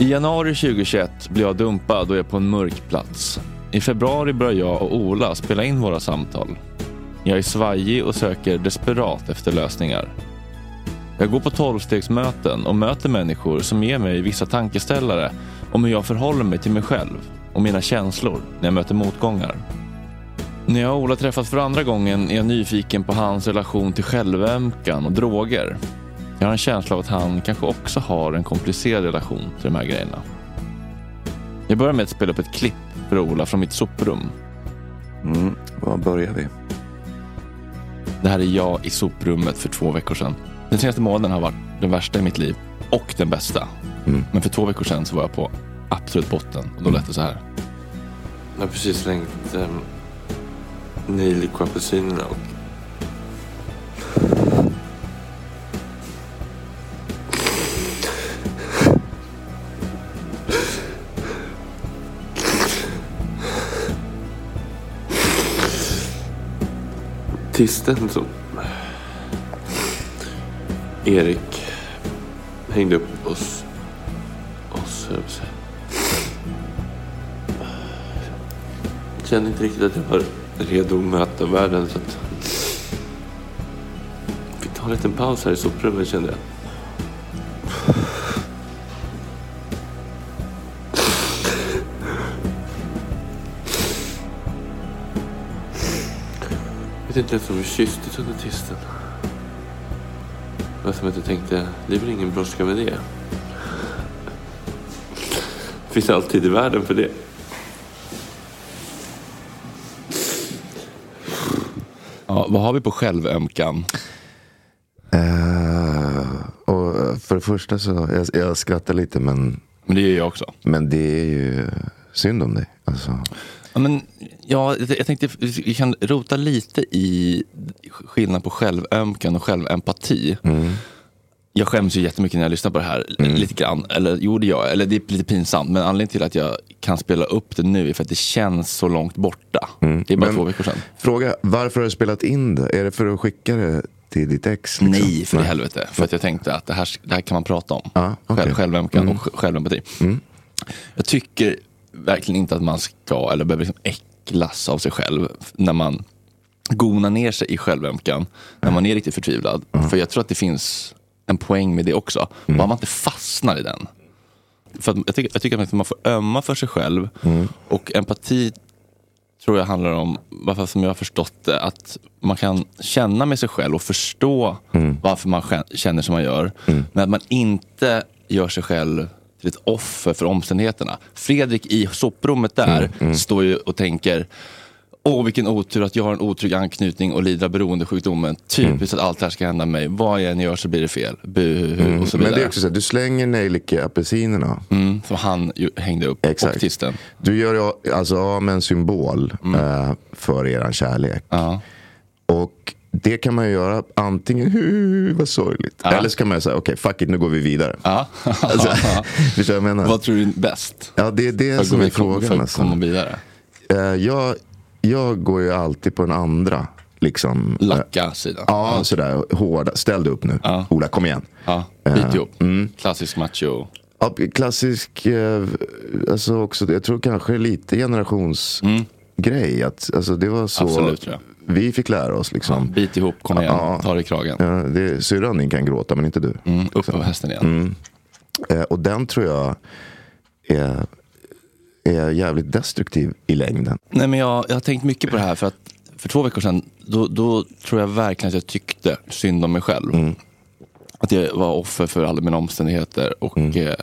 I januari 2021 blir jag dumpad och är på en mörk plats. I februari börjar jag och Ola spela in våra samtal. Jag är svajig och söker desperat efter lösningar. Jag går på tolvstegsmöten och möter människor som ger mig vissa tankeställare om hur jag förhåller mig till mig själv och mina känslor när jag möter motgångar. När jag och Ola träffas för andra gången är jag nyfiken på hans relation till självömkan och droger. Jag har en känsla av att han kanske också har en komplicerad relation till de här grejerna. Jag börjar med att spela upp ett klipp för Ola från mitt soprum. Mm, var börjar vi? Det här är jag i soprummet för två veckor sedan. Den senaste månaden har varit den värsta i mitt liv och den bästa. Mm. Men för två veckor sedan så var jag på absolut botten och då lät det så här. Jag har precis slängt um, nejlikapelsinerna och artisten som Erik hängde upp oss, oss höll jag säga. Jag kände inte riktigt att jag var redo att möta världen så att jag fick ta en liten paus här i soprummet kände jag. Inte ens om vi kysstes under tisten. Det var som att jag tänkte, det är väl ingen brådska med det. Det finns alltid i världen för det. Ja, vad har vi på självömkan? Eh, och för det första så, jag, jag skrattar lite men, Men det gör jag också. men det är ju synd om dig. Alltså, Ja, men, ja, jag tänkte vi kan rota lite i skillnad på självömkan och självempati. Jag skäms ju jättemycket när jag lyssnar på det här. Lite grann. Eller gjorde jag. Eller det är lite pinsamt. Men anledningen till att jag kan spela upp det nu är för att det känns så långt borta. Det är bara Men- två veckor sedan. fråga, varför har du spelat in det? Är det för att skicka det till ditt ex? liksom? Nej, för i helvete. För att jag tänkte att det här, det här kan man prata om. Ja, okej. Själv, självömkan och sj- självempati. Jag tycker verkligen inte att man ska eller behöver liksom äcklas av sig själv när man gonar ner sig i självömkan. När man är riktigt förtvivlad. För jag tror att det finns en poäng med det också. Bara man inte fastnar i den. För jag, tycker, jag tycker att man får ömma för sig själv. Och empati tror jag handlar om, varför som jag har förstått det, att man kan känna med sig själv och förstå varför man kä- känner som man gör. Men att man inte gör sig själv till ett offer för omständigheterna. Fredrik i soprummet där står ju och tänker Åh vilken otur att jag har en otrygg anknytning och lider av beroendesjukdomen. Typiskt att allt det här ska hända mig. Vad jag än gör så blir det fel. Buhu och så vidare. Men det är också så här, du slänger nejlika-apelsinerna. mm, som han hängde upp Exakt. och tisten. Du gör alltså av med en symbol eh, för eran kärlek. Ja. Och det kan man ju göra antingen, "Hu, vad sorgligt. Eller så kan man ju säga, okej fuck it, nu går vi vidare. Ja. Alltså, förstår jag menar? Vad tror du är bäst? Ja, det är det För som är för frågan. att Alltså. komma vidare? Eh, jag, jag går ju alltid på den andra. Liksom, eh, Lacka sidan. Ja, sådär hårda. Ställ dig upp nu. Ja. Ola, kom igen. Ja, Eh, bit ihop. mm. Klassisk macho. Ja, klassisk, alltså också, jag tror kanske lite generationsgrej. Att, alltså det var så Absolut, jag. Vi fick lära oss liksom. Bit ihop, kom igen, Ja. ta dig i kragen. Ja, det, syrran din kan gråta men inte du. Mm, upp på hästen igen. Eh, och den tror jag är, är jävligt destruktiv i längden. Nej, men jag, jag har tänkt mycket på det här för att för två veckor sedan då, då tror jag verkligen att jag tyckte synd om mig själv. Att jag var offer för alla mina omständigheter och eh,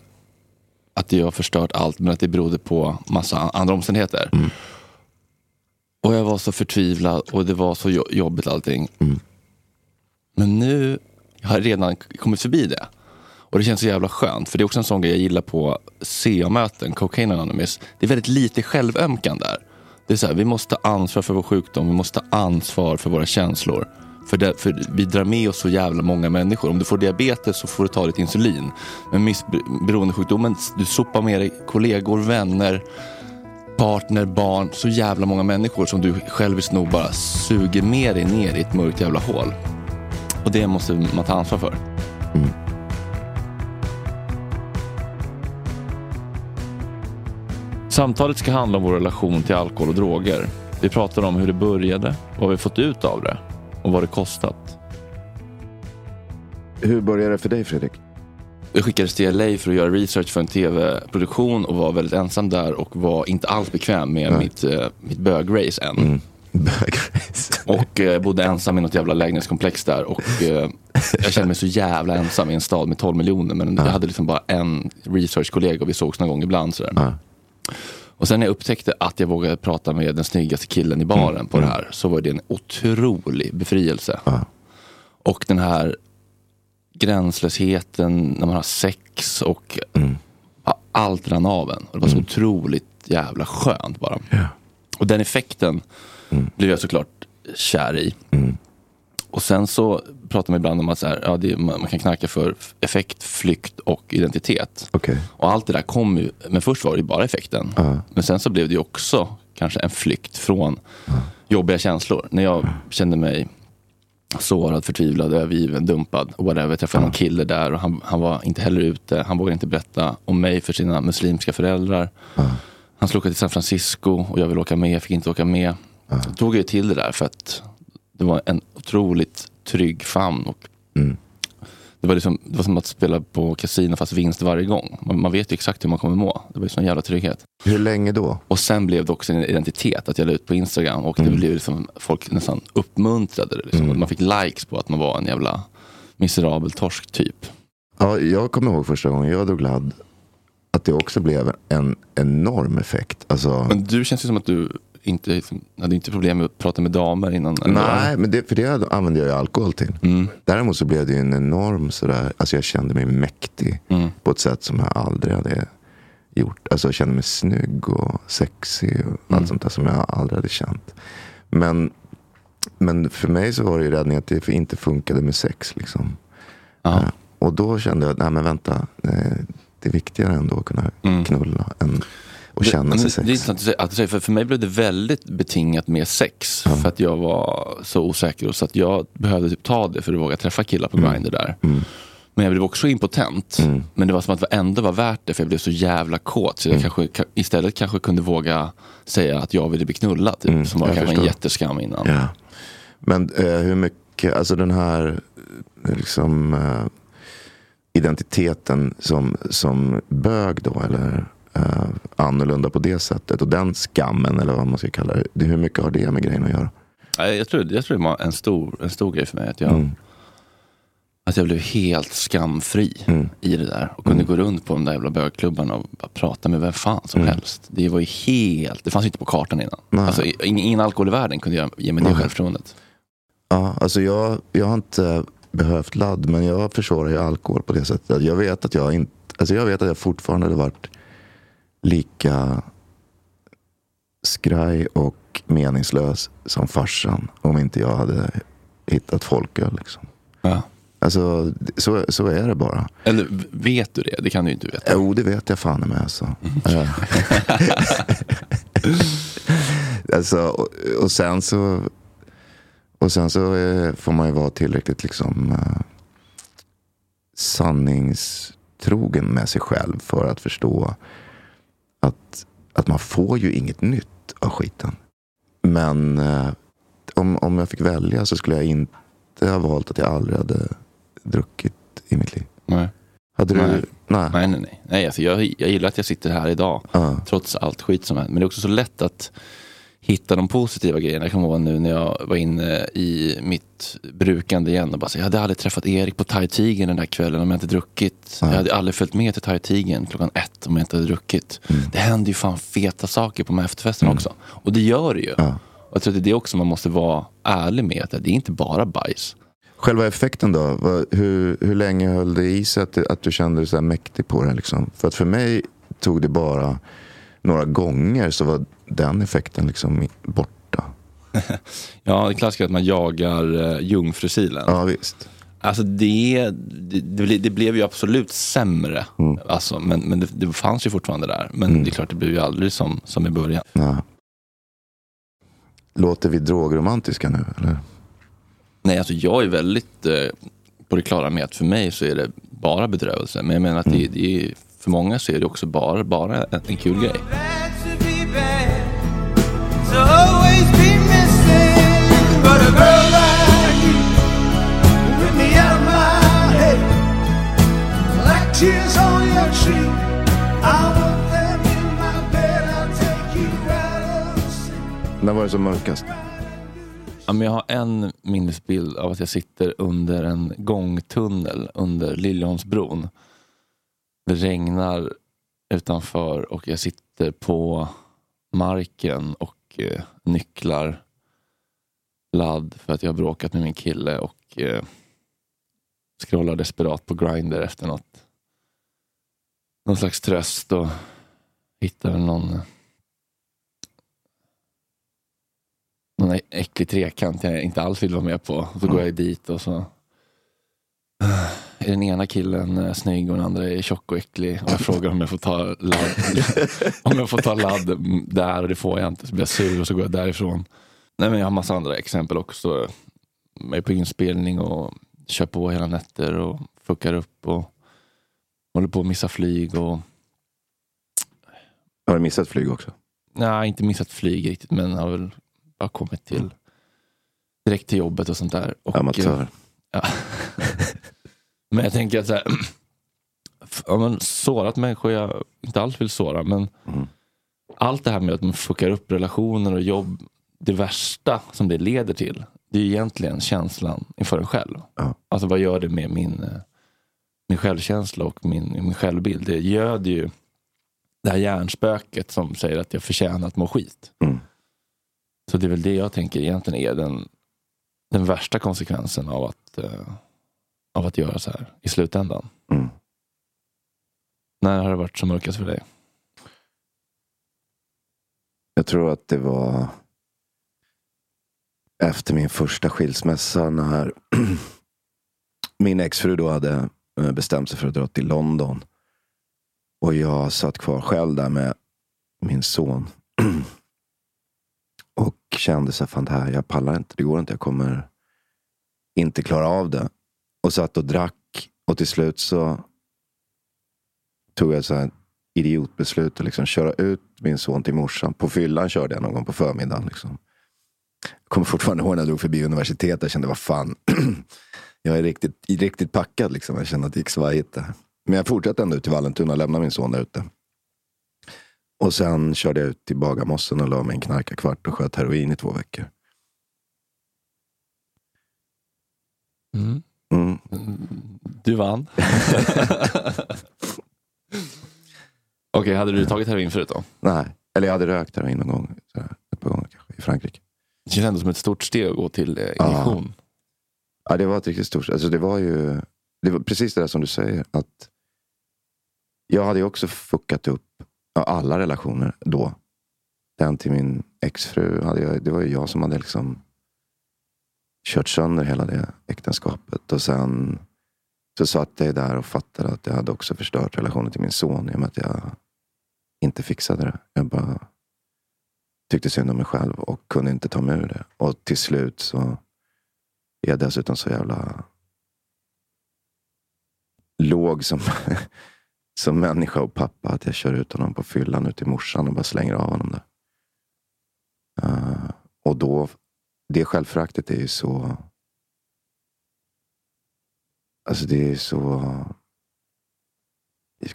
att jag har förstört allt men att det berodde på massa andra omständigheter. Och jag var så förtvivlad och det var så jo- jobbigt allting. Men nu har jag redan kommit förbi det. Och det känns så jävla skönt. För det är också en sån grej jag gillar på CA-möten, Cocaine Anonymous. Det är väldigt lite självömkan där. Det är så här, vi måste ta ansvar för vår sjukdom, vi måste ta ansvar för våra känslor. För, det, för vi drar med oss så jävla många människor. Om du får diabetes så får du ta ditt insulin. Men missberoendesjukdomen, du sopar med dig kollegor, vänner, partner, barn. Så jävla många människor som du själviskt nog bara suger med dig ner i ett mörkt jävla hål. Och det måste man ta ansvar för. Samtalet ska handla om vår relation till alkohol och droger. Vi pratar om hur det började, vad vi fått ut av det och vad det kostat. Hur började det för dig Fredrik? Jag skickades till LA för att göra research för en tv-produktion och var väldigt ensam där och var inte alls bekväm med mitt, eh, mitt bögrace än. Bögrace. Och eh, bodde ensam i något jävla lägenhetskomplex där och eh, jag kände mig så jävla ensam i en stad med 12 miljoner men jag hade liksom bara en researchkollega och vi sågs någon gång ibland. Sådär. Och sen när jag upptäckte att jag vågade prata med den snyggaste killen i baren på det här så var det en otrolig befrielse. Och den här gränslösheten när man har sex och ja, allt rann av en. Och det var så otroligt jävla skönt bara. Och den effekten blev jag såklart kär i. Och sen så pratar man ibland om att så här, ja, det, man man kan knacka för effekt, flykt och identitet. Okej. Och allt det där kom ju, men först var det ju bara effekten. Men sen så blev det ju också kanske en flykt från jobbiga känslor. När jag kände mig sårad, förtvivlad, övergiven, dumpad. Whatever. Jag träffade någon kille där och han, han var inte heller ute. Han vågade inte berätta om mig för sina muslimska föräldrar. Han skulle åka till San Francisco och jag ville åka med, jag fick inte åka med. Då tog jag till det där för att det var en otroligt trygg famn. Och det, var liksom, det var som att spela på kasino fast vinst varje gång. Man, man vet ju exakt hur man kommer må. Det var ju sån jävla trygghet. Hur länge då? Och sen blev det också en identitet att jag la ut på Instagram och det blev liksom, folk nästan uppmuntrade det. Liksom. Man fick likes på att man var en jävla miserabel torsk typ. Ja, jag kommer ihåg första gången jag drog ladd. Att det också blev en enorm effekt. Alltså, Men du känns ju som att du inte liksom, hade inte problem med att prata med damer innan. nej, men det, för det använde jag ju alkohol till. Däremot så blev det ju en enorm sådär, alltså jag kände mig mäktig. På ett sätt som jag aldrig hade gjort. Alltså jag kände mig snygg och sexig och allt sånt där som jag aldrig hade känt. Men, men för mig så var det ju räddningen att det inte funkade med sex. Liksom. Ja. Eh, Och då kände jag, nej men vänta. Det är viktigare ändå att kunna knulla än att känna sig sex. det är intressant att du säger, för, för mig blev det väldigt betingat med sex. För att jag var så osäker och så att jag behövde typ ta det för att våga träffa killar på Grindr där. Men jag blev också impotent. Men det var som att det ändå var värt det för jag blev så jävla kåt. Så jag kanske, ka- istället kanske kunde våga säga att jag ville bli knullad. Typ, som var kanske en jätteskam innan. Ja. Men eh, hur mycket, alltså den här eh, liksom eh, identiteten som, som bög då, eller eh, annorlunda på det sättet. Och den skammen, eller vad man ska kalla det. Hur mycket har det med grejen att göra? Jag tror, jag tror det var en stor, en stor grej för mig. Att jag, Mm. att jag blev helt skamfri Mm. i det där. Och kunde gå runt på de där jävla bögklubbarna och bara prata med vem fan som helst. Det var ju helt, det fanns inte på kartan innan. Mm. Nej. Alltså, ingen, ingen alkohol i världen kunde jag, ge mig det Nej. självförtroendet. Ja, alltså jag, jag har inte behövt ladd, men jag försvarar ju alkohol på det sättet. Jag vet att jag inte, alltså jag vet att jag fortfarande hade varit lika skraj och meningslös som farsan om inte jag hade hittat folköl. Liksom. Ja. Alltså, så, så är det bara. Eller vet du det? Det kan du inte veta. Jo, det vet jag fan med alltså. Eh. alltså och, och sen så och sen så eh, får man ju vara tillräckligt liksom eh, sanningstro otrogen med sig själv för att förstå att, man får ju inget nytt av skiten. Men eh, om, om jag fick välja så skulle jag inte ha valt att jag aldrig hade druckit i mitt liv. Nej. Hade du? Nej. Nej. Nej, nej, nej. nej alltså jag, jag gillar att jag sitter här idag. Ja. Trots allt skit som hänt. Men det är också så lätt att hitta de positiva grejerna. Jag kommer ihåg nu när jag var inne i mitt brukande igen och bara säga, jag hade aldrig träffat Erik på Thai Tigern den där kvällen om jag inte druckit. Jag hade aldrig följt med till Thai Tigern klockan ett om jag inte hade druckit. Det händer ju fan feta saker på de här efterfesterna också. Och det gör det ju. Ja. Och jag tror att det är det också man måste vara ärlig med. Att det är inte bara bajs. Själva effekten då? Hur, hur länge höll det i sig att, att du kände dig så mäktig på det? Liksom? För att för mig tog det bara några gånger så var den effekten liksom borta. Ja, det klassiska är att man jagar uh, jungfrusilen. Ja visst. Alltså det, det, det, ble- det blev ju absolut sämre. Alltså, men men det, det fanns ju fortfarande där. Men det är klart, det blev ju aldrig som, som i början. Ja. Låter vi drogromantiska nu? Eller? Nej, alltså jag är väldigt eh, på det klara med att för mig så är det bara bedrövelse. Men jag menar att det, det är, för många så är det också bara, bara en, kul grej. När var det som mörkast? Ja, men jag har en minnesbild av att jag sitter under en gångtunnel under Liljeholmsbron. Det regnar utanför och jag sitter på marken och eh, nycklar ladd för att jag har bråkat med min kille och eh, scrollar desperat på Grindr efter något. Någon slags tröst och hittar någon någon äcklig trekant jag inte alls vill vara med på. Så går jag dit och så är den ena killen eh, snygg och den andra är tjock och äcklig. Och jag frågar om jag får ta ladd, om jag får ta ladd där och det får jag inte. Så blir jag sur och så går jag därifrån. Nej, men jag har massa andra exempel också. Jag är på inspelning och kör på hela nätter och fuckar upp och håller på att missa flyg. och Har du missat flyg också? Nej, inte missat flyg riktigt, men har väl bara kommit till direkt till jobbet och sånt där. Och, Amatör. eh, Ja. men jag tänker att så här, ja, men sårat människor jag inte alls vill såra, men Mm. allt det här med att man fuckar upp relationer och jobb, det värsta som det leder till, det är egentligen känslan inför en själv. Ja. Alltså vad gör det med min, eh, min självkänsla och min, min självbild? Det göder ju det här hjärnspöket som säger att jag förtjänar att må skit. Mm. Så det är väl det jag tänker egentligen är den, den värsta konsekvensen av att, eh, av att göra så här i slutändan. Mm. När har det varit som mörkast för dig? Jag tror att det var efter min första skilsmässa när min exfru då hade eh, bestämt sig för att dra till London. Och jag satt kvar själv där med min son. Och kände så här, fan det här, jag pallar inte, det går inte, jag kommer inte klara av det. Och satt och drack och till slut så tog jag så här idiotbeslut att liksom köra ut min son till morsan. På fyllan körde jag någon gång på förmiddagen. Liksom. Jag kommer fortfarande ihåg när jag drog förbi universitetet. Jag kände, vad fan. jag är riktigt, riktigt packad. Liksom. Jag kände att det gick svajigt där. Men jag fortsatte ändå ut till Vallentuna och lämnade min son där ute. Och sen körde jag ut till Bagarmossen och la mig i en knarkarkvart och sköt heroin i två veckor. Mm. Mm. Du vann. Okej, hade du tagit heroin förut då? Nej, eller jag hade rökt heroin någon gång. Så här, ett par gånger kanske, i Frankrike. Det känns ändå som ett stort steg att gå till eh, injektion. Ja, det var ett riktigt stort... Alltså det var ju det var precis det där som du säger. att Jag hade ju också fuckat upp ja, alla relationer då. Den till min exfru, hade jag, det var ju jag som hade liksom kört sönder hela det äktenskapet. Och sen så satt jag där och fattade att jag hade också förstört relationen till min son. I och med att jag inte fixade det. Jag bara tyckte synd om mig själv och kunde inte ta mig ur det. Och till slut så är jag dessutom så jävla låg som som människa och pappa att jag kör ut honom på fyllan ut till morsan och bara slänger av honom där. Uh, och då, det självföraktet är ju så... Alltså det är så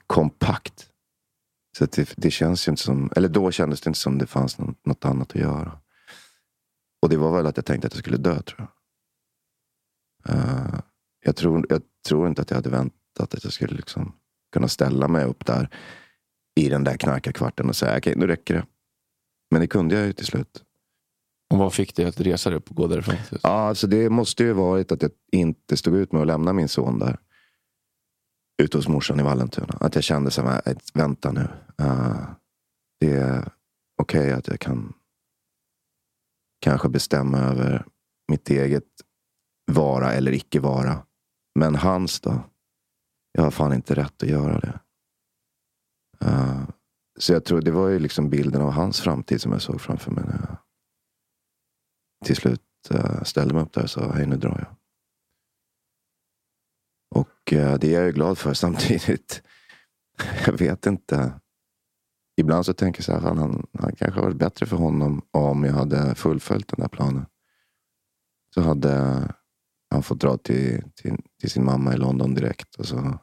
kompakt. Så det, det känns ju inte som, eller då kändes det inte som det fanns något, något annat att göra. Och det var väl att jag tänkte att jag skulle dö tror jag. Uh, jag, tror, jag tror inte att jag hade väntat att jag skulle liksom kunna ställa mig upp där i den där knarkarkvarten och säga okej, nu räcker det. Men det kunde jag ju till slut. Och vad fick dig att resa dig upp och gå därifrån? Ja, alltså det måste ju varit att jag inte stod ut med att lämna min son där. Ute hos morsan i Vallentuna. Att jag kände så här, äh, vänta nu. Uh, det är okej okay att jag kan kanske bestämma över mitt eget vara eller icke vara. Men hans då? Jag har fan inte rätt att göra det. Uh, så jag tror det var ju liksom bilden av hans framtid som jag såg framför mig. När jag till slut eh, ställde mig upp där och sa, hej nu drar jag. Och eh, det är jag ju glad för samtidigt. jag vet inte. Ibland så tänker jag så här, fan, han, han kanske varit bättre för honom om jag hade fullföljt den där planen. Så hade han fått dra till, till, till sin mamma i London direkt. Och så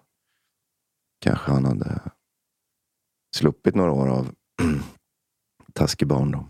kanske han hade sluppit några år av taskig barndom.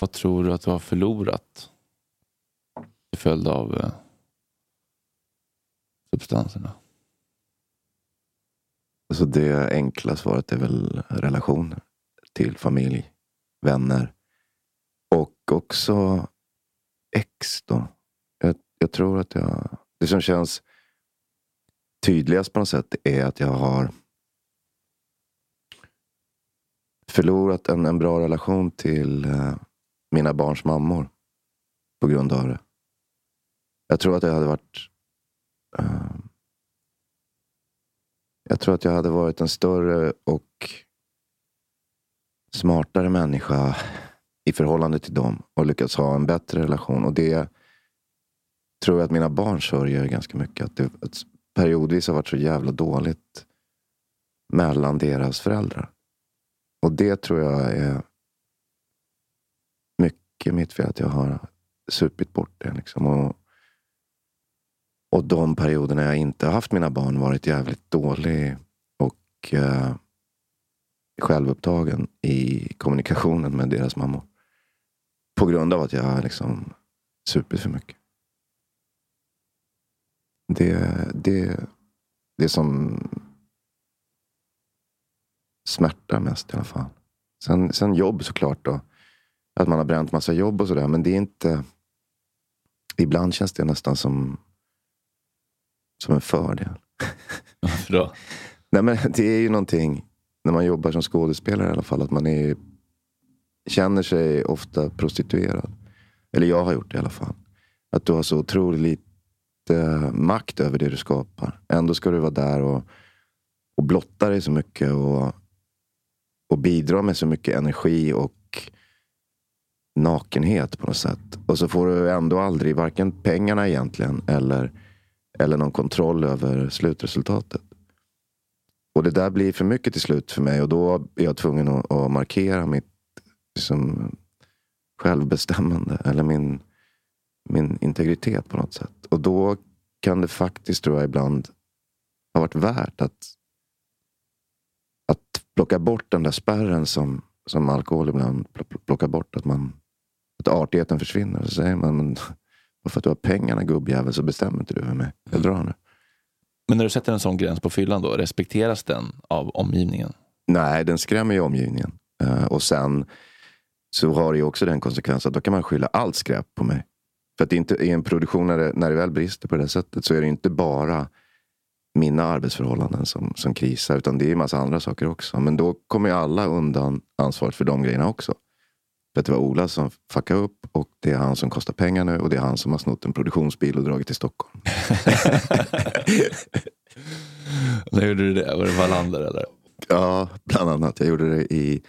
Vad tror du att du har förlorat till följd av eh, substanserna? Alltså det enkla svaret är väl relationer till familj, vänner och också ex. Då. Jag, jag tror att jag... Det som känns tydligast på något sätt är att jag har förlorat en, en bra relation till eh, mina barns mammor på grund av det. Jag tror att jag hade varit uh, Jag tror att jag hade varit en större och smartare människa i förhållande till dem och lyckats ha en bättre relation. Och det tror jag att mina barn sörjer ganska mycket. Att det att periodvis har varit så jävla dåligt mellan deras föräldrar. Och det tror jag är mycket mitt fel att jag har supit bort det. Liksom. Och, och de perioderna jag inte har haft mina barn varit jävligt dålig och eh, självupptagen i kommunikationen med deras mammor. På grund av att jag har liksom supit för mycket. Det, det, det som smärtar mest i alla fall. Sen, sen jobb såklart. Då. Att man har bränt massa jobb och sådär. Men det är inte... Ibland känns det nästan som, som en fördel. Varför då? Nej, men det är ju någonting, när man jobbar som skådespelare i alla fall, att man är, känner sig ofta prostituerad. Eller jag har gjort det i alla fall. Att du har så otroligt lite makt över det du skapar. Ändå ska du vara där och, och blotta dig så mycket och, och bidra med så mycket energi och nakenhet på något sätt. Och så får du ändå aldrig varken pengarna egentligen eller, eller någon kontroll över slutresultatet. Och det där blir för mycket till slut för mig och då är jag tvungen att, att markera mitt liksom, självbestämmande eller min, min integritet på något sätt. Och då kan det faktiskt, tror jag, ibland ha varit värt att, att plocka bort den där spärren som, som alkohol ibland plockar bort. Att, man, att artigheten försvinner. Så säger man, bara för att du har pengarna gubbjävel så bestämmer inte du över mig. Jag drar nu. Men när du sätter en sån gräns på fyllan då, respekteras den av omgivningen? Nej, den skrämmer ju omgivningen. Eh, och sen så har det ju också den konsekvensen att då kan man skylla allt skräp på mig. För att inte, i en produktion när det, när det väl brister på det sättet så är det inte bara mina arbetsförhållanden som, som krisar. Utan det är en massa andra saker också. Men då kommer ju alla undan ansvaret för de grejerna också. För att det var Ola som fuckade upp och det är han som kostar pengar nu och det är han som har snott en produktionsbil och dragit till Stockholm. När gjorde du det? Var det Wallander eller? Ja, bland annat. Jag gjorde det i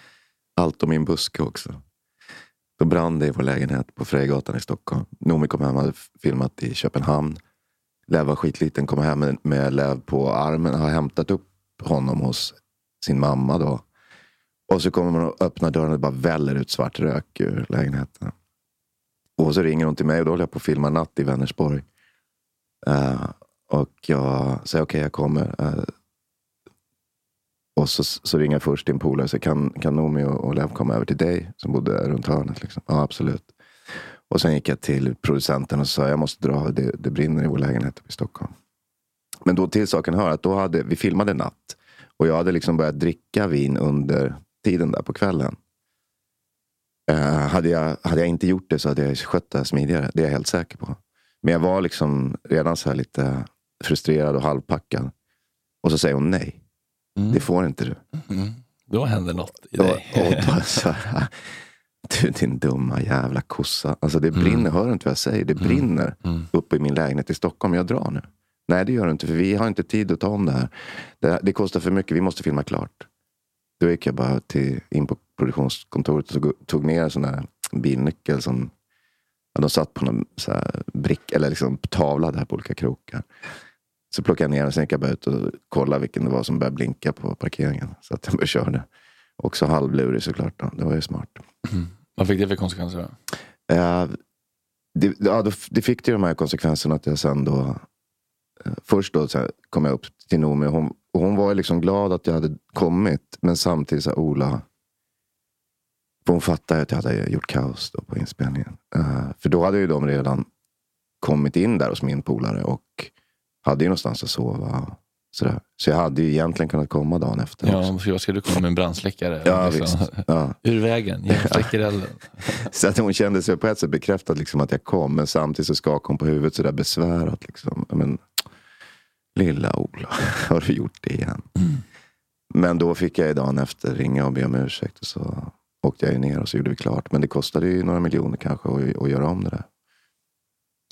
Allt om min buske också. Då brann det i vår lägenhet på Frejgatan i Stockholm. Noomi kom hem och hade filmat i Köpenhamn. Lev var skitliten, kom hem med, med Lev på armen. Har hämtat upp honom hos sin mamma då. Och så kommer man och öppnar dörren och det bara väller ut svart rök ur lägenheten. Och så ringer hon till mig och då håller jag på att filma natt i Vänersborg. Uh, och jag säger okej, jag kommer. Uh, och så, så ringer jag först till en polare och säger kan, kan Noomi och, och Lev komma över till dig som bodde runt hörnet? Liksom. Ja, absolut. Och sen gick jag till producenten och sa jag måste dra, det, det brinner i vår lägenhet i Stockholm. Men då till saken hör att då hade, vi filmade natt. Och jag hade liksom börjat dricka vin under tiden där på kvällen. Eh, hade, jag, hade jag inte gjort det så hade jag skött det här smidigare. Det är jag helt säker på. Men jag var liksom redan så här lite frustrerad och halvpackad. Och så säger hon nej. Det får inte du. Då händer något i Och, dig. och då så du din dumma jävla kossa. Alltså det brinner, hör du inte vad jag säger? Det brinner uppe i min lägenhet i Stockholm. Jag drar nu. Nej det gör du inte, för vi har inte tid att ta om det här. Det, det kostar för mycket, vi måste filma klart. Då gick jag bara till, in på produktionskontoret och tog, tog ner en sån där bilnyckel som ja, de satt på någon så här brick, eller liksom tavla där på olika krokar. Så plockade jag ner den, sen gick jag bara ut och kollade vilken det var som började blinka på parkeringen. Så att jag började köra det. Också halvlurig såklart. Då. Det var ju smart. Vad fick det för konsekvenser? Eh, det, ja, då, det fick ju de här konsekvenserna att jag sen då... eh, Först då så här, kom jag upp till Noomi och hon, och hon var liksom glad att jag hade kommit. Men samtidigt sa Ola... För hon fattade att jag hade gjort kaos då på inspelningen. Eh, för då hade ju de redan kommit in där hos min polare och hade ju någonstans att sova. Sådär. Så jag hade ju egentligen kunnat komma dagen efter. också. Ja, för ska du komma med en brandsläckare? Ja, Liksom. visst. Ja. Ur vägen, släcker elden. Så att hon kände sig på ett sätt bekräftad liksom, att jag kom. Men samtidigt så skakade hon på huvudet sådär besvärat. Liksom. Men, Lilla Ola, har du gjort det igen? Men då fick jag dagen efter ringa och be om ursäkt. Och så åkte jag ner och så gjorde vi klart. Men det kostade ju några miljoner kanske att, att göra om det där.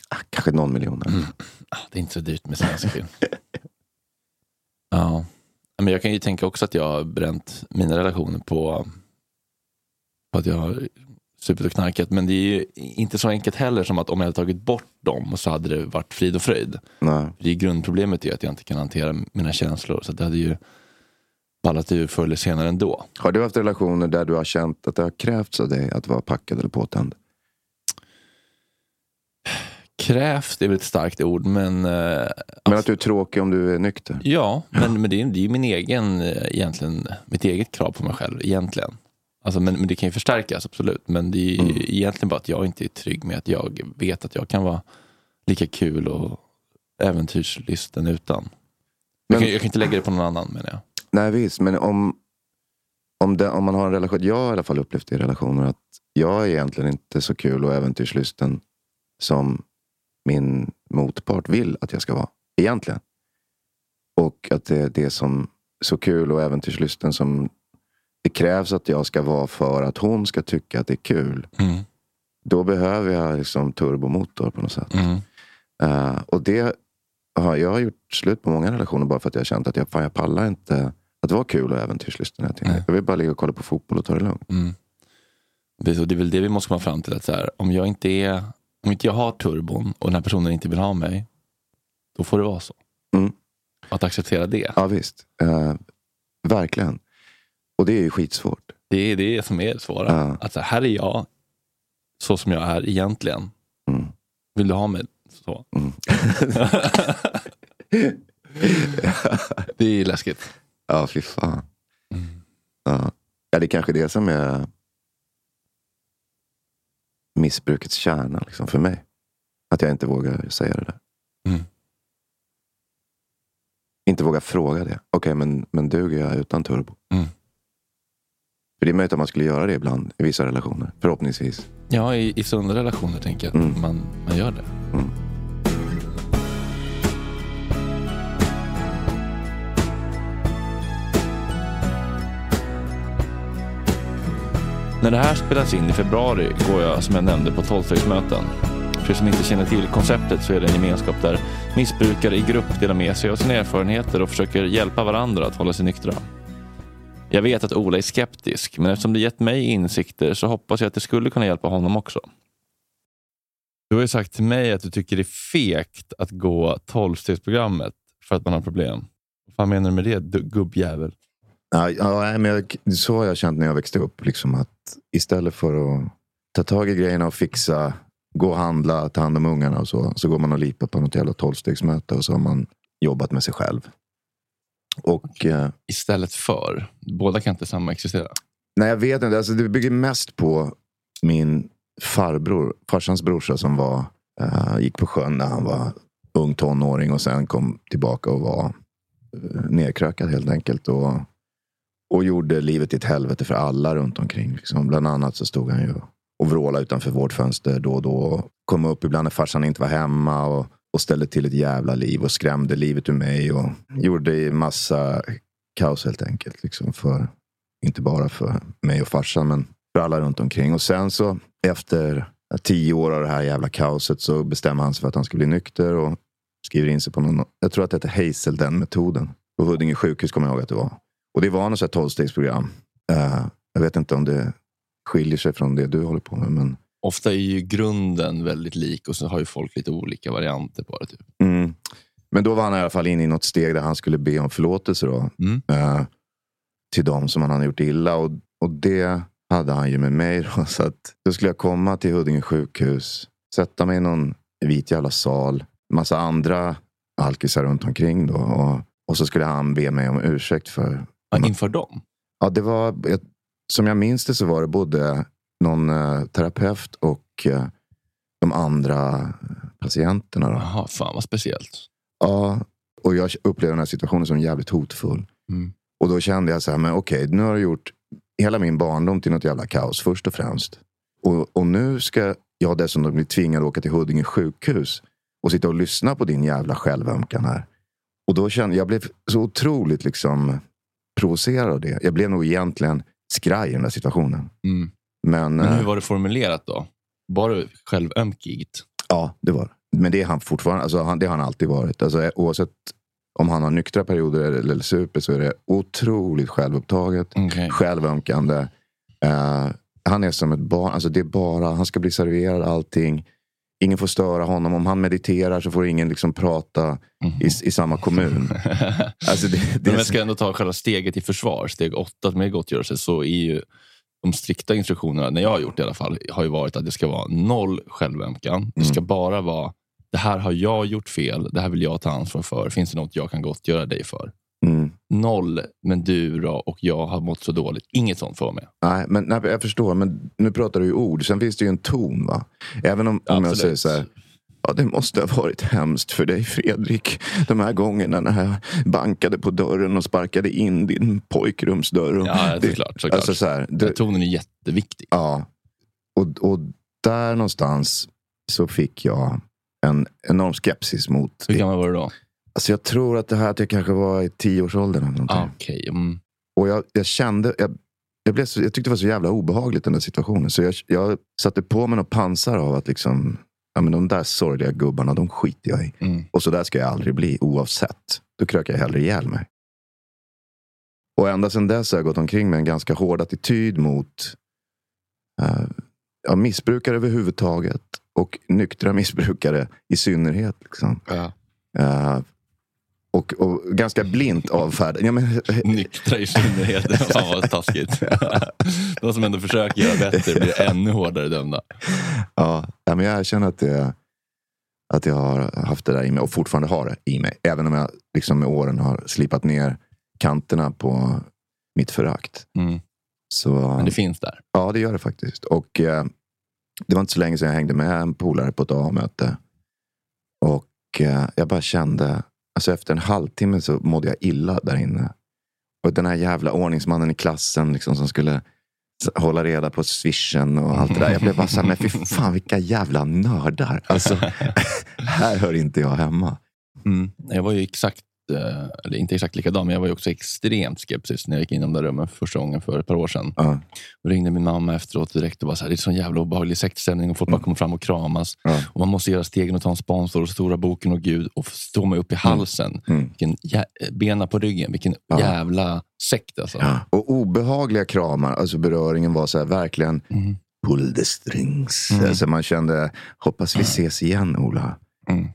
Ah, kanske någon miljon. Mm. Ah, Det är inte så dyrt med svensk film. ja. Men jag kan ju tänka också att jag har bränt mina relationer på, på att jag har supit och knarkat. Men det är ju inte så enkelt heller som att om jag hade tagit bort dem så hade det varit frid och fröjd. Nej. Det är grundproblemet är att jag inte kan hantera mina känslor. Så det hade ju ballat ur förr eller senare ändå. Har du haft relationer där du har känt att det har krävts av dig att vara packad eller påtänd? Krävs, det är väl ett starkt ord, men eh, Men att du är tråkig om du är nykter? Ja, men, men det, är, det är ju min egen, eh, egentligen, mitt eget krav på mig själv egentligen. Alltså, men, men det kan ju förstärkas absolut. Men det är Mm. egentligen bara att jag inte är trygg med att jag vet att jag kan vara lika kul och äventyrslysten utan. jag, Men- kan, jag kan inte lägga det på någon annan menar jag. Nej visst, men om, om, det, om man har en relation. Jag har i alla fall upplevt i relationer att jag är egentligen inte så kul och äventyrslysten som min motpart vill att jag ska vara. Egentligen. Och att det är det som så kul och äventyrslysten som det krävs att jag ska vara för att hon ska tycka att det är kul. Mm. Då behöver jag liksom turbomotor på något sätt. Mm. Eh, och det har jag har gjort slut på många relationer bara för att jag har känt att jag, fan, jag pallar inte att vara kul och äventyrslysten. Nej. Jag vill bara ligga och kolla på fotboll och ta det lugnt. Mm. Det är väl det vi måste komma fram till. Att så här, om, jag inte är, om inte jag har turbon och den här personen inte vill ha mig, då får det vara så. Mm. Att acceptera det. Ja visst. Eh, verkligen. Och det är ju skitsvårt. Det är det som är det svåra. Ja. Att så här, är jag, så som jag är egentligen. Mm. Vill du ha mig så? Mm. det är läskigt. Ja, fy fan. Ja. ja, det är kanske det som är missbrukets kärna liksom, för mig. Att jag inte vågar säga det där. Mm. Inte våga fråga det. Okej, men, men duger jag utan turbo? Mm. För det är möjligt att man skulle göra det ibland i vissa relationer. Förhoppningsvis. Ja, i, i sunda relationer tänker jag att Mm. man, man gör det. Mm. När det här spelas in i februari går jag som jag nämnde på tolvstegsmöten. För er som inte känner till konceptet så är det en gemenskap där missbrukare i grupp delar med sig av sina erfarenheter och försöker hjälpa varandra att hålla sig nyktra. Jag vet att Ola är skeptisk, men eftersom det gett mig insikter så hoppas jag att det skulle kunna hjälpa honom också. Du har ju sagt till mig att du tycker det är fegt att gå tolvstegsprogrammet för att man har problem. Vad fan menar du med det, du gubbjävel? Ja, ja, nej, men jag, så har jag känt när jag växte upp. Liksom att istället för att ta tag i grejerna och fixa, gå och handla, ta hand om ungarna och så. Så går man och lipar på något jävla tolvstegsmöte och så har man jobbat med sig själv. Och eh, Istället för. Båda kan inte samma existera. nej, jag vet inte. Alltså, det bygger mest på min farbror, farsans brorsa som var, eh, gick på sjön när han var ung tonåring och sen kom tillbaka och var eh, nerkrökad helt enkelt. Och, och gjorde livet till ett helvete för alla runt omkring. Liksom. Bland annat så stod han ju och vrålade utanför vårt fönster då och då. Kom upp ibland när farsan inte var hemma. Och, och ställde till ett jävla liv och skrämde livet ur mig. Och gjorde massa kaos helt enkelt. Liksom för, inte bara för mig och farsan, men för alla runt omkring. Och sen så efter tio år av det här jävla kaoset så bestämmer han sig för att han ska bli nykter. Och skriver in sig på någon, jag tror att det heter Hazelden-metoden. På Huddinge sjukhus kommer jag ihåg att det var. Och det var något sånt här tolvstegsprogram. Uh, jag vet inte om det skiljer sig från det du håller på med. Men, Ofta är ju grunden väldigt lik och så har ju folk lite olika varianter på det. Typ. mm. men då var han i alla fall inne i något steg där han skulle be om förlåtelse. Då, Mm. eh, till dem som han hade gjort illa. Och, och det hade han ju med mig. Då, så att, då skulle jag komma till Huddinge sjukhus. Sätta mig i någon vit jävla sal. Massa andra alkisar runt omkring. Då, och, och så skulle han be mig om ursäkt för Ja, inför dem? Ja, det var, jag- som jag minns det så var det både någon eh, terapeut och eh, de andra patienterna. Då. Jaha, fan vad speciellt. Ja, och jag upplevde den här situationen som jävligt hotfull. Mm. Och då kände jag så här, men okej, nu har du gjort hela min barndom till något jävla kaos först och främst. Och, och nu ska jag dessutom bli tvingad att åka till Huddinge sjukhus och sitta och lyssna på din jävla självömkan här. Och då kände jag, blev så otroligt liksom provocerad av det. Jag blev nog egentligen skraj i den där situationen. Mm. Men, Men eh, hur var det formulerat då? Var det självömkigt? Ja, det var. Men det är han fortfarande. Alltså, han, det har han alltid varit. Alltså, eh, oavsett om han har nyktra perioder eller, eller super så är det otroligt självupptaget, Okej. självömkande. Eh, han är som ett barn. Alltså, det är bara, han ska bli serverad allting. Ingen får störa honom. Om han mediterar så får ingen liksom prata i, i samma kommun. Alltså, det, det Men jag ska ändå ta själva steget i försvar, steg åtta med gottgörelse, så är ju de strikta instruktionerna, när jag har gjort det i alla fall, har ju varit att det ska vara noll självömkan. Det ska bara vara, det här har jag gjort fel, det här vill jag ta ansvar för. Finns det något jag kan gottgöra dig för? Mm. Noll, men du då och jag har mått så dåligt. Inget sånt får vara med. Nej, men nej, jag förstår. Men nu pratar du ju ord. Sen finns det ju en ton. va? Även om, om jag säger så här. Ja, det måste ha varit hemskt för dig Fredrik. De här gångerna när jag bankade på dörren och sparkade in din pojkrumsdörr. Och Ja, det- såklart. såklart. Alltså så här, det, Tonen är jätteviktig. ja. och, och där någonstans så fick jag en enorm skepsis mot Hur det. gammal var du då? Alltså jag tror att det här att jag kanske var i tioårsåldern. Eller någonting. Ah, Okej. Mm. Och jag, jag kände, jag, jag, blev så, jag tyckte det var så jävla obehagligt den där situationen. Så jag, jag satte på mig något pansar av att liksom, ja, men de där sorgliga gubbarna, de skiter jag i. Mm. Och så där ska jag aldrig bli oavsett. Då krökar jag hellre ihjäl mig. Och ända sedan dess har jag gått omkring med en ganska hård attityd mot eh, ja, missbrukare överhuvudtaget. Och nyktra missbrukare i synnerhet. Liksom. Ja. Eh, och, och ganska blint avfärda. Ja, men, Nyktra i synnerhet. Fan vad taskigt. De som ändå försöker göra bättre blir ännu hårdare dömda. Ja, men jag erkänner att det, Att jag har haft det där i mig och fortfarande har det i mig. Även om jag liksom med åren har slipat ner kanterna på mitt förakt. Mm. Så, Men det finns där. Ja, det gör det faktiskt. Och eh, det var inte så länge sedan jag hängde med en polare på ett A-möte. Och eh, jag bara kände, alltså efter en halvtimme så mådde jag illa där inne. Och den här jävla ordningsmannen i klassen liksom, som skulle hålla reda på swishen och allt det där. Jag blev bara så här, men fy fan vilka jävla nördar. Alltså, här hör inte jag hemma. Mm. Jag var ju exakt, eller inte exakt likadan, men jag var också extremt skeptisk när jag gick in i de där rummen för första gången för ett par år sedan. Ja, Då ringde min mamma efteråt direkt och bara så här, det är sån jävla obehaglig sektstämning och folk bara kommer fram och kramas. ja. Och man måste göra stegen och ta en sponsor och stora boken och Gud och stå mig upp i halsen. Mm. Vilken bena på ryggen, vilken Ja. jävla sekt alltså. Och obehagliga kramar, alltså beröringen var så här verkligen Mm. pull the strings. Mm. Alltså man kände, hoppas vi ses igen Ola. Mm.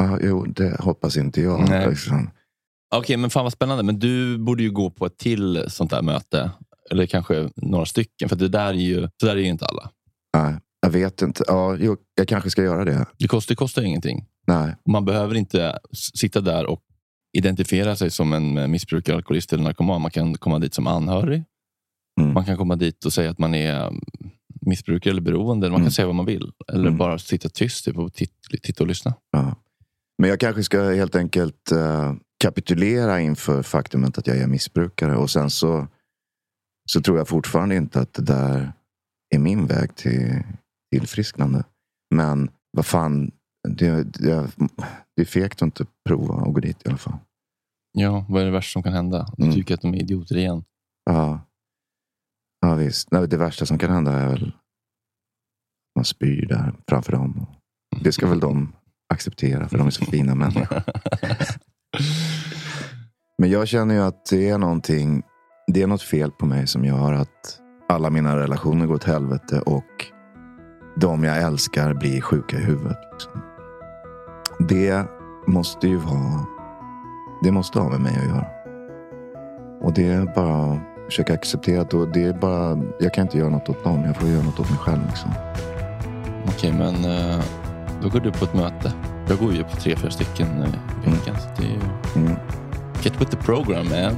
Ja, jo, det hoppas inte jag. Liksom. Okej, men fan vad spännande. Men du borde ju gå på ett till sånt där möte. Eller kanske några stycken. För det där är ju, så där är ju inte alla. Nej, jag vet inte. Ja, jo, jag kanske ska göra det. Det kostar, det kostar ingenting. Nej. Man behöver inte sitta där och identifiera sig som en eh, missbrukare, alkoholist eller narkoman. Man kan komma dit som anhörig. Mm. Man kan komma dit och säga att man är mm, missbrukare eller beroende. Man kan Mm. säga vad man vill. Eller Mm. bara sitta tyst typ, och titta och lyssna. Ja. Men jag kanske ska helt enkelt eh, kapitulera inför faktumet att jag är missbrukare. Och sen så, så tror jag fortfarande inte att det där är min väg till tillfrisknande. Men vad fan, det, det, det är fegt att inte prova och gå dit i alla fall. Ja, vad är det värsta som kan hända? Du Mm. tycker att de är idioter igen. Ja, ja visst. Nej, det värsta som kan hända är väl man spyr där framför dem. Det ska väl de acceptera för de är så fina människor. Men jag känner ju att det är någonting, det är något fel på mig som gör att alla mina relationer går åt helvete och de jag älskar blir sjuka i huvudet. Liksom. Det måste ju vara, det måste ha med mig att göra. Och det är bara att försöka acceptera att det är bara, jag kan inte göra något åt dem. jag får göra något åt mig själv. Liksom. Okej, men Uh då går du på ett möte. Jag går ju på tre, fyra stycken eh, i veckan. Så det är ju... Mm. Get with the program man.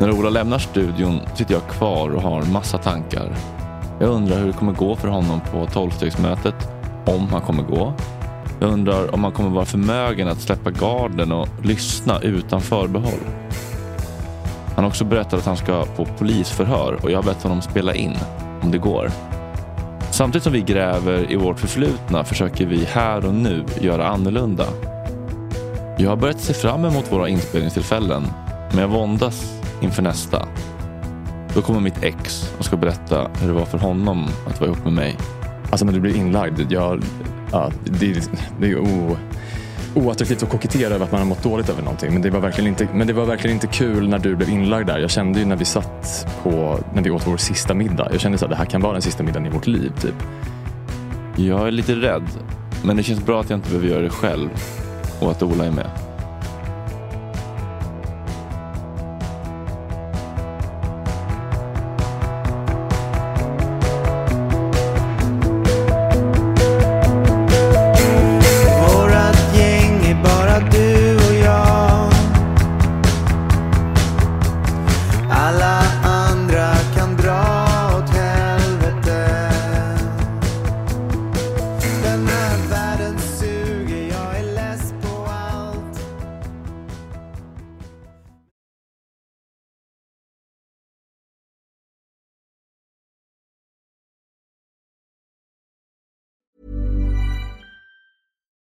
När Ola lämnar studion sitter jag kvar och har massa tankar. Jag undrar hur det kommer gå för honom på tolvstegsmötet. Om han kommer gå. Jag undrar om han kommer vara förmögen att släppa garden och lyssna utan förbehåll. Han har också berättat att han ska på polisförhör och jag har bett honom spela in om det går. Samtidigt som vi gräver i vårt förflutna försöker vi här och nu göra annorlunda. Jag har börjat se fram emot våra inspelningstillfällen, men jag våndas inför nästa. Då kommer mitt ex och ska berätta hur det var för honom att vara ihop med mig. Alltså när du blir inlagd, jag, ja, det, är- det är ju Oh oattraktivt att kokettera över att man har mått dåligt över någonting. Men det, var verkligen inte, men det var verkligen inte kul när du blev inlagd där. Jag kände ju när vi satt på, när vi åt vår sista middag. Jag kände att det här kan vara den sista middagen i vårt liv. Typ. Jag är lite rädd, men det känns bra att jag inte behöver göra det själv och att Ola är med.